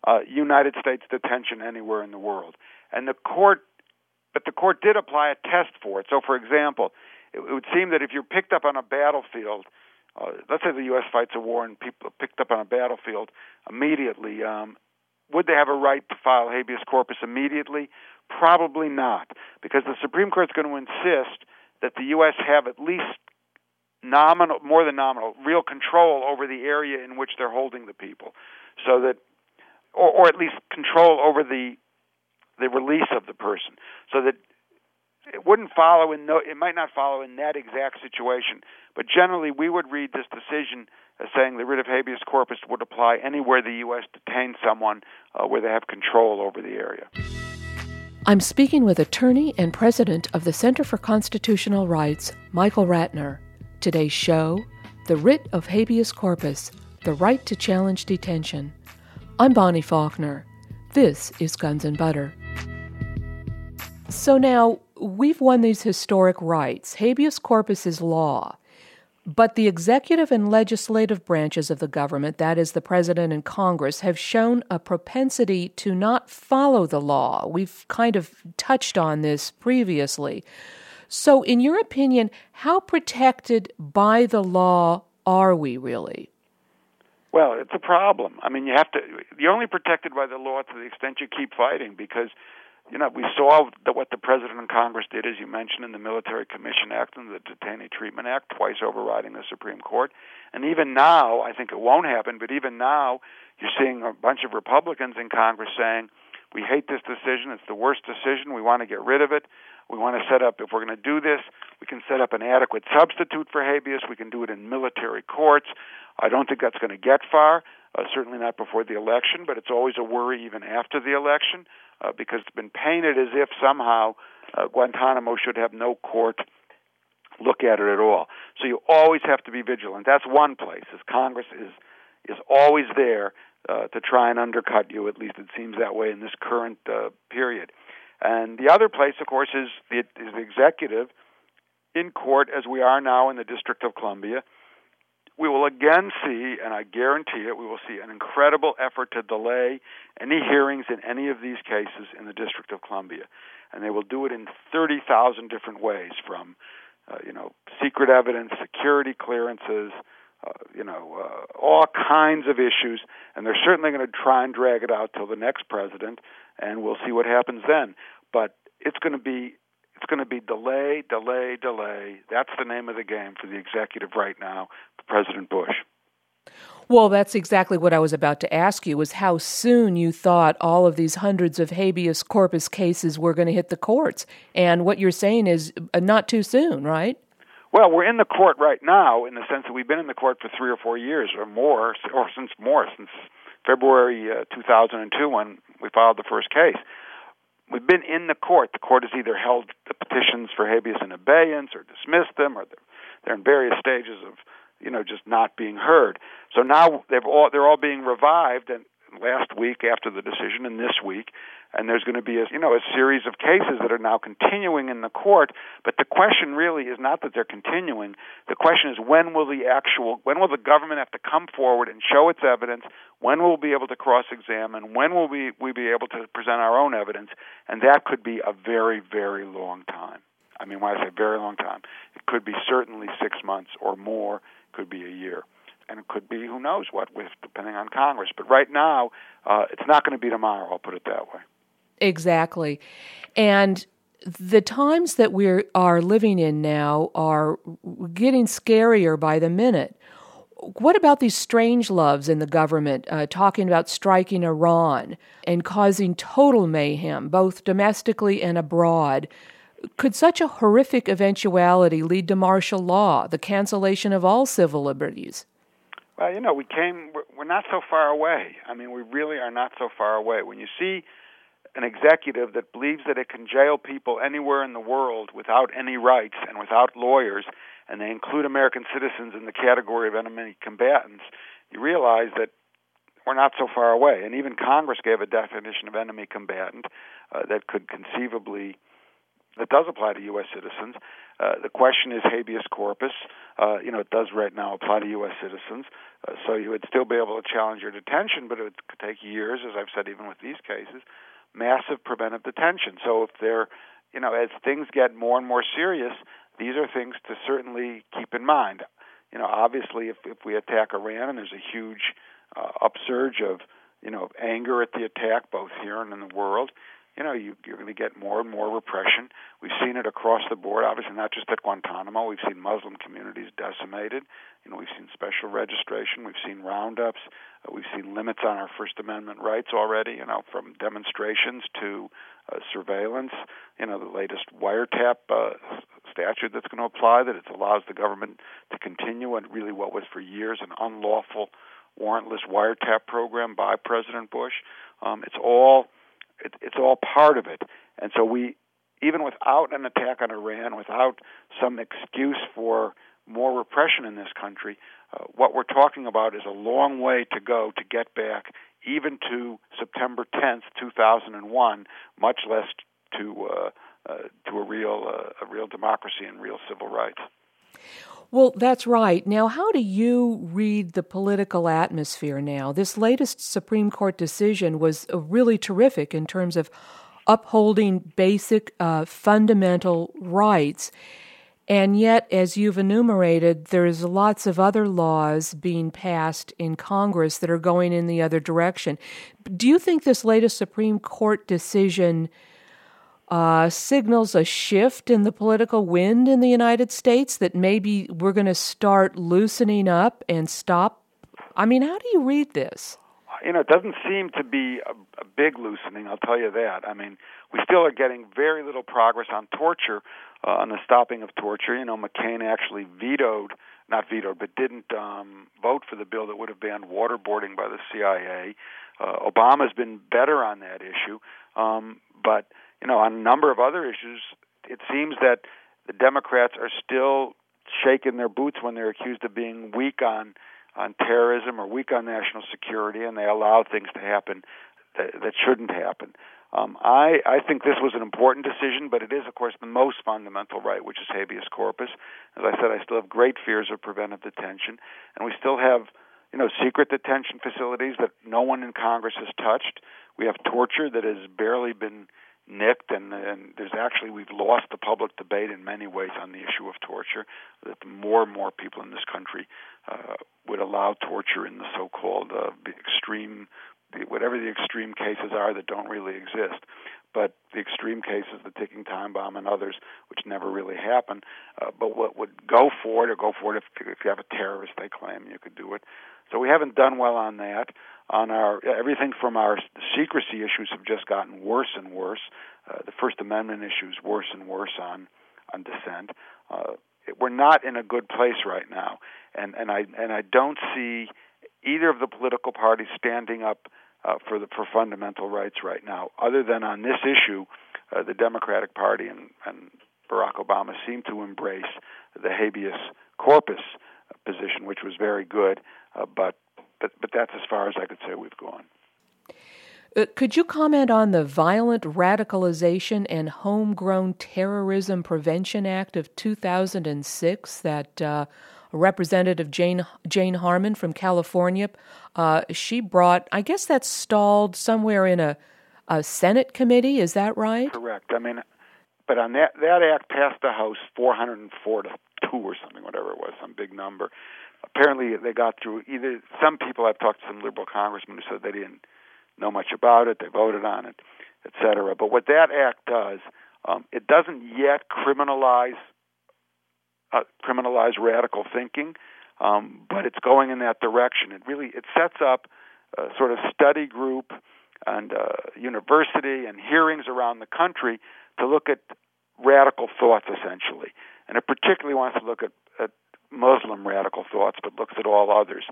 uh, United States detention anywhere in the world. And the court, but the court did apply a test for it. So, for example, it, it would seem that if you're picked up on a battlefield, uh, let's say the U.S. fights a war and people are picked up on a battlefield immediately, um, would they have a right to file habeas corpus immediately? Probably not, because the Supreme Court is going to insist that the U.S. have at least nominal, more than nominal, real control over the area in which they're holding the people, so that or, or at least control over the the release of the person, so that it wouldn't follow in no, it might not follow in that exact situation, but generally we would read this decision as saying the writ of habeas corpus would apply anywhere the U.S. detains someone uh, where they have control over the area. I'm speaking with attorney and president of the Center for Constitutional Rights, Michael Ratner. Today's show The Writ of Habeas Corpus The Right to Challenge Detention. I'm Bonnie Faulkner. This is Guns and Butter. So now, we've won these historic rights. Habeas corpus is law. But the executive and legislative branches of the government, that is, the president and Congress, have shown a propensity to not follow the law. We've kind of touched on this previously. So, in your opinion, how protected by the law are we really? Well, it's a problem. I mean, you have to. You're only protected by the law to the extent you keep fighting, because you know we saw that what the president and Congress did, as you mentioned, in the Military Commission Act and the Detainee Treatment Act, twice overriding the Supreme Court, and even now, I think it won't happen. But even now, you're seeing a bunch of Republicans in Congress saying, "We hate this decision. It's the worst decision. We want to get rid of it." We want to set up, if we're going to do this, we can set up an adequate substitute for habeas. We can do it in military courts. I don't think that's going to get far, uh, certainly not before the election, but it's always a worry even after the election uh, because it's been painted as if somehow uh, Guantanamo should have no court look at it at all. So you always have to be vigilant. That's one place, as Congress is is always there uh, to try and undercut you. At least it seems that way in this current uh, period. And the other place, of course, is the, is the executive in court, as we are now in the District of Columbia, we will again see, and I guarantee it, we will see an incredible effort to delay any hearings in any of these cases in the District of Columbia. And they will do it in 30,000 different ways from, uh, you know, secret evidence, security clearances, uh, you know, uh, all kinds of issues. And they're certainly going to try and drag it out till the next president, and we'll see what happens then. But it's going to be It's going to be delay, delay, delay. That's the name of the game for the executive right now, for President Bush. Well, that's exactly what I was about to ask you was how soon you thought all of these hundreds of habeas corpus cases were going to hit the courts. And what you're saying is uh, not too soon, right? Well, we're in the court right now in the sense that we've been in the court for three or four years or more, or since more, since February uh, 2002 when we filed the first case. We've been in the court. The court has either held the petitions for habeas in abeyance or dismissed them, or they're, in various stages of you know just not being heard. So now they've all they're all being revived and last week after the decision and this week and there's going to be a you know a series of cases that are now continuing in the court but the question really is not that they're continuing the question is when will the actual when will the government have to come forward and show its evidence when will we be able to cross examine when will we we be able to present our own evidence and that could be a very very long time i mean when i say very long time it could be certainly 6 months or more could be a year, and it could be who knows what, with depending on Congress. But right now, uh, it's not going to be tomorrow. I'll put it that way. Exactly, and the times that we are living in now are getting scarier by the minute. What about these strange loves in the government uh, talking about striking Iran and causing total mayhem, both domestically and abroad? Could such a horrific eventuality lead to martial law, the cancellation of all civil liberties? Well, you know, we came, we're not so far away. I mean, we really are not so far away. When you see an executive that believes that it can jail people anywhere in the world without any rights and without lawyers, and they include American citizens in the category of enemy combatants, you realize that we're not so far away. And even Congress gave a definition of enemy combatant uh, that could conceivably that does apply to U.S. citizens. Uh, the question is habeas corpus. Uh, you know, it does right now apply to U.S. citizens. Uh, so you would still be able to challenge your detention, but it would take years, as I've said, even with these cases. Massive preventive detention. So if they're, you know, as things get more and more serious, these are things to certainly keep in mind. You know, obviously, if if we attack Iran and there's a huge uh, upsurge of, you know, anger at the attack, both here and in the world, you know, you, you're going to get more and more repression. We've seen it across the board, obviously not just at Guantanamo. We've seen Muslim communities decimated. You know, we've seen special registration. We've seen roundups. Uh, we've seen limits on our First Amendment rights already. You know, from demonstrations to uh, surveillance. You know, the latest wiretap uh, statute that's going to apply that it allows the government to continue and really what was for years an unlawful warrantless wiretap program by President Bush. Um, it's all it, it's all part of it. And so we, even without an attack on Iran, without some excuse for more repression in this country, uh, what we're talking about is a long way to go to get back even to September 10th, 2001, much less to uh, uh, to a real uh, a real democracy and real civil rights. Well, that's right. Now, how do you read the political atmosphere now? This latest Supreme Court decision was uh, really terrific in terms of upholding basic uh, fundamental rights. And yet, as you've enumerated, there's lots of other laws being passed in Congress that are going in the other direction. Do you think this latest Supreme Court decision uh, signals a shift in the political wind in the United States that maybe we're going to start loosening up and stop? I mean, how do you read this? You know, it doesn't seem to be a, a big loosening, I'll tell you that. I mean, we still are getting very little progress on torture, uh, on the stopping of torture. You know, McCain actually vetoed, not vetoed, but didn't um, vote for the bill that would have banned waterboarding by the CIA. Uh, Obama's been better on that issue, um, but you know, on a number of other issues, it seems that the Democrats are still shaking their boots when they're accused of being weak on on terrorism or weak on national security, and they allow things to happen that, that shouldn't happen. Um, I, I think this was an important decision, but it is, of course, the most fundamental right, which is habeas corpus. As I said, I still have great fears of preventive detention, and we still have, you know, secret detention facilities that no one in Congress has touched. We have torture that has barely been nicked, and, and there's actually we've lost the public debate in many ways on the issue of torture. That more and more people in this country uh, would allow torture in the so-called uh, extreme, whatever the extreme cases are that don't really exist. but the extreme cases, the ticking time bomb and others, which never really happen, uh, but what would go for it or go for it if, if you have a terrorist, they claim you could do it. So we haven't done well on that. On our everything from our secrecy issues have just gotten worse and worse. Uh, the First Amendment issues worse and worse on on dissent. Uh, we're not in a good place right now, and and I and I don't see either of the political parties standing up uh, for the for fundamental rights right now. Other than on this issue, uh, the Democratic Party and, and Barack Obama seem to embrace the habeas corpus position, which was very good, uh, but but but that's as far as I could say we've gone. Uh, could you comment on the Violent Radicalization and Homegrown Terrorism Prevention Act of 2006 that uh, Representative Jane Jane Harman from California uh, she brought? I guess that's stalled somewhere in a, a Senate committee. Is that right? Correct. I mean, but on that that act passed the House 404 to two or something, whatever it was, some big number. Apparently, they got through. Either some people I've talked to some liberal congressmen who said they didn't know much about it, they voted on it, et cetera. But what that act does, um, it doesn't yet criminalize uh, criminalize radical thinking, um, but it's going in that direction. It really it sets up a sort of study group and uh, university and hearings around the country to look at radical thoughts essentially, and it particularly wants to look at, at Muslim radical thoughts, but looks at all others.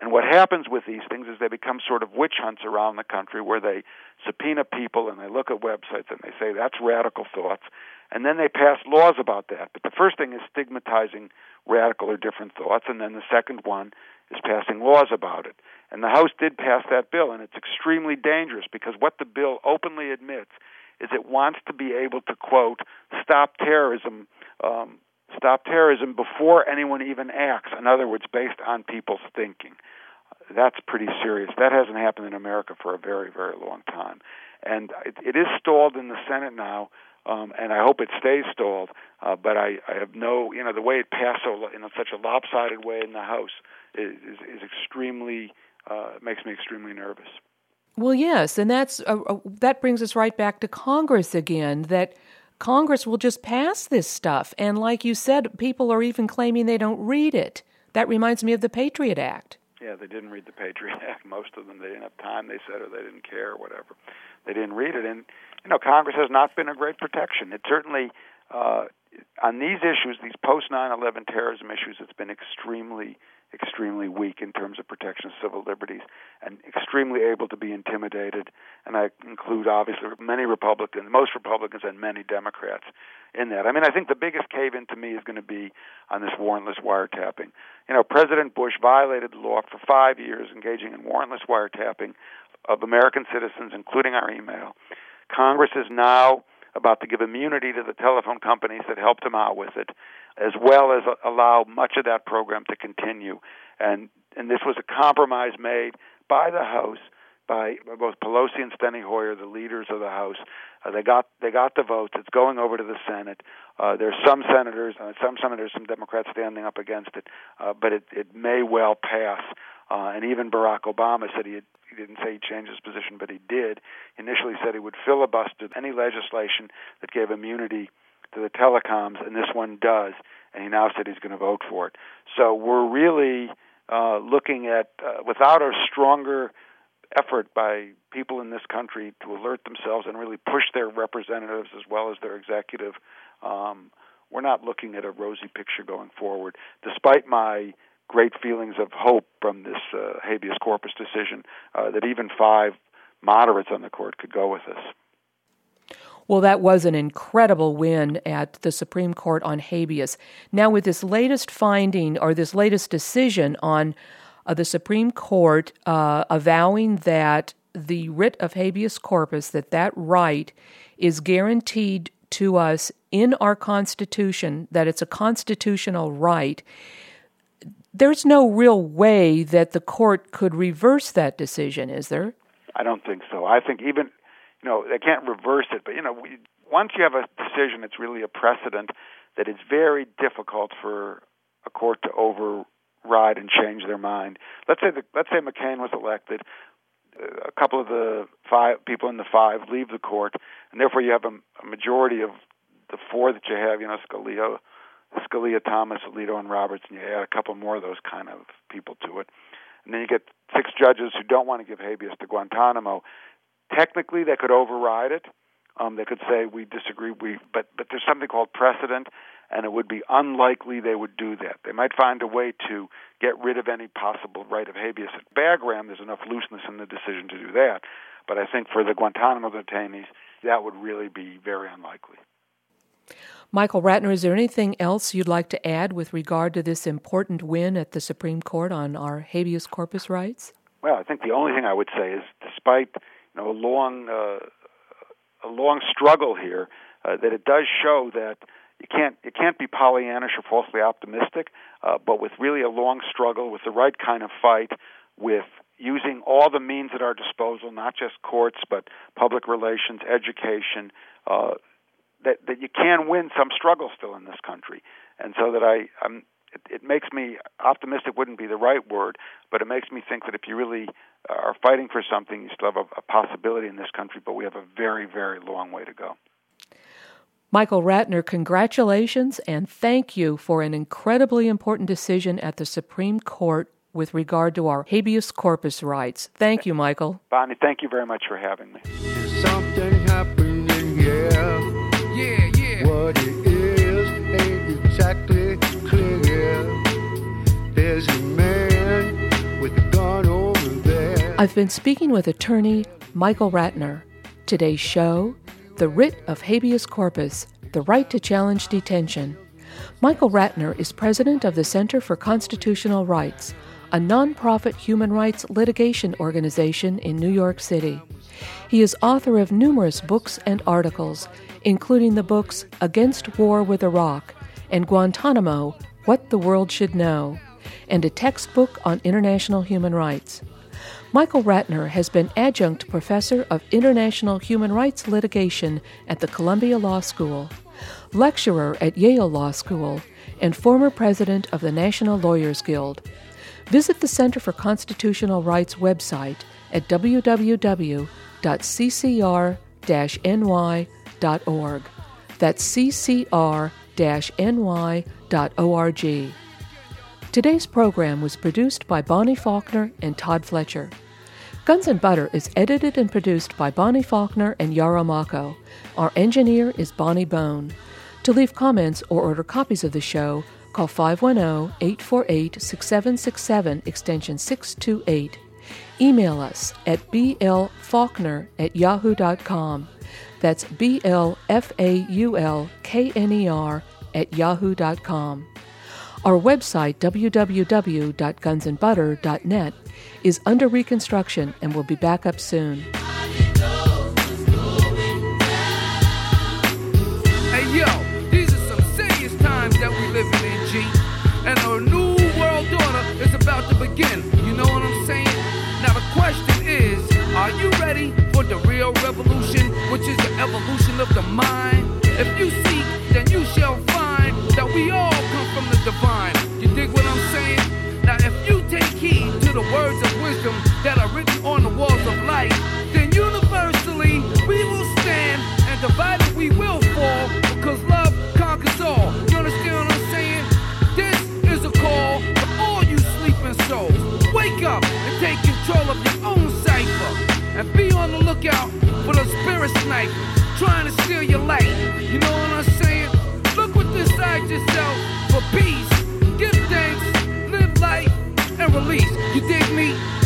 And what happens with these things is they become sort of witch hunts around the country where they subpoena people and they look at websites and they say that's radical thoughts. And then they pass laws about that. But the first thing is stigmatizing radical or different thoughts, and then the second one is passing laws about it. And the House did pass that bill, and it's extremely dangerous because what the bill openly admits is it wants to be able to quote stop terrorism um, stop terrorism before anyone even acts. In other words, based on people's thinking. That's pretty serious. That hasn't happened in America for a very, very long time. And it, it is stalled in the Senate now, um, and I hope it stays stalled. Uh, but I, I have no, you know, the way it passed so in a, such a lopsided way in the House is, is, is extremely, uh, makes me extremely nervous. Well, yes, and that's uh, uh that brings us right back to Congress again. That Congress will just pass this stuff. And like you said, people are even claiming they don't read it. That reminds me of the Patriot Act. Yeah, they didn't read the Patriot (laughs) Act. Most of them, they didn't have time, they said, or they didn't care, whatever. They didn't read it. And, you know, Congress has not been a great protection. It certainly, uh, on these issues, these post 9 11 terrorism issues, it's been extremely extremely weak in terms of protection of civil liberties and extremely able to be intimidated. And I include obviously many Republicans, most Republicans, and many Democrats in that. I mean, I think the biggest cave in to me is going to be on this warrantless wiretapping. You know, President Bush violated the law for five years, engaging in warrantless wiretapping of American citizens, including our email. Congress is now about to give immunity to the telephone companies that helped him out with it as well as allow much of that program to continue. And and this was a compromise made by the House, by both Pelosi and Steny Hoyer, the leaders of the House. Uh, they got they got the votes. It's going over to the Senate. Uh, there's some senators, uh, some senators, some Democrats standing up against it, uh, but it, it may well pass. Uh, and even Barack Obama said he, had, he didn't say he changed his position, but he did. Initially, said he would filibuster any legislation that gave immunity to the telecoms, and this one does. And he now said he's going to vote for it. So we're really uh, looking at, uh, without a stronger effort by people in this country to alert themselves and really push their representatives as well as their executive, um, we're not looking at a rosy picture going forward. Despite my great feelings of hope from this uh, habeas corpus decision, uh, that even five moderates on the court could go with us. Well, that was an incredible win at the Supreme Court on habeas. Now, with this latest finding or this latest decision on uh, the Supreme Court uh, avowing that the writ of habeas corpus, that that right is guaranteed to us in our Constitution, that it's a constitutional right, there's no real way that the court could reverse that decision, is there? I don't think so. I think even you know they can't reverse it, but you know we, once you have a decision, it's really a precedent that it's very difficult for a court to override and change their mind. Let's say the, let's say McCain was elected. Uh, a couple of the five people in the five leave the court, and therefore you have a, a majority of the four that you have. You know, Scalia, Scalia, Thomas, Alito, and Roberts, and you add a couple more of those kind of people to it, and then you get six judges who don't want to give habeas to Guantanamo. Technically, they could override it. Um, they could say we disagree. We but but there's something called precedent, and it would be unlikely they would do that. They might find a way to get rid of any possible right of habeas. At Bagram, there's enough looseness in the decision to do that, but I think for the Guantanamo detainees, that would really be very unlikely. Michael Ratner, is there anything else you'd like to add with regard to this important win at the Supreme Court on our habeas corpus rights? Well, I think the only thing I would say is, despite know a long uh, a long struggle here, uh, that it does show that you can't it can't be Pollyannish or falsely optimistic, uh, but with really a long struggle, with the right kind of fight, with using all the means at our disposal, not just courts, but public relations, education, uh, that that you can win some struggle still in this country, and so that I I'm. It, it makes me optimistic wouldn't be the right word, but it makes me think that if you really are fighting for something, you still have a, a possibility in this country, but we have a very, very long way to go. Michael Ratner, congratulations and thank you for an incredibly important decision at the Supreme Court with regard to our habeas corpus rights. Thank you, Michael. Bonnie, thank you very much for having me. I've been speaking with attorney Michael Ratner. Today's show The Writ of Habeas Corpus The Right to Challenge Detention. Michael Ratner is president of the Center for Constitutional Rights, a nonprofit human rights litigation organization in New York City. He is author of numerous books and articles, including the books Against War with Iraq and Guantanamo What the World Should Know, and a textbook on international human rights. Michael Ratner has been adjunct professor of international human rights litigation at the Columbia Law School, lecturer at Yale Law School, and former president of the National Lawyers Guild. Visit the Center for Constitutional Rights website at www.ccr-ny.org. That's ccr-ny.org. Today's program was produced by Bonnie Faulkner and Todd Fletcher. Guns and Butter is edited and produced by Bonnie Faulkner and Yarrow Mahko. Our engineer is Bonnie Bone. To leave comments or order copies of the show, call 510 848 6767 extension 628. Email us at blfaulkner at yahoo.com. That's B L F A U L K N E R at yahoo.com. Our website, www.gunsandbutter.net, is under reconstruction and will be back up soon. Hey yo, these are some serious times that we living in, G. And a new world order is about to begin. You know what I'm saying? Now the question is, are you ready for the real revolution, which is the evolution of the mind? If you seek, then from the divine. You dig what I'm saying? Now if you take heed to the words of wisdom that are written on the walls of life, then universally we will stand and divided we will fall because love conquers all. You understand what I'm saying? This is a call for all you sleeping souls. Wake up and take control of your own cipher and be on the lookout for the spirit snipers trying to steal your life. You know what I'm saying? Look within yourself for peace. You dig me?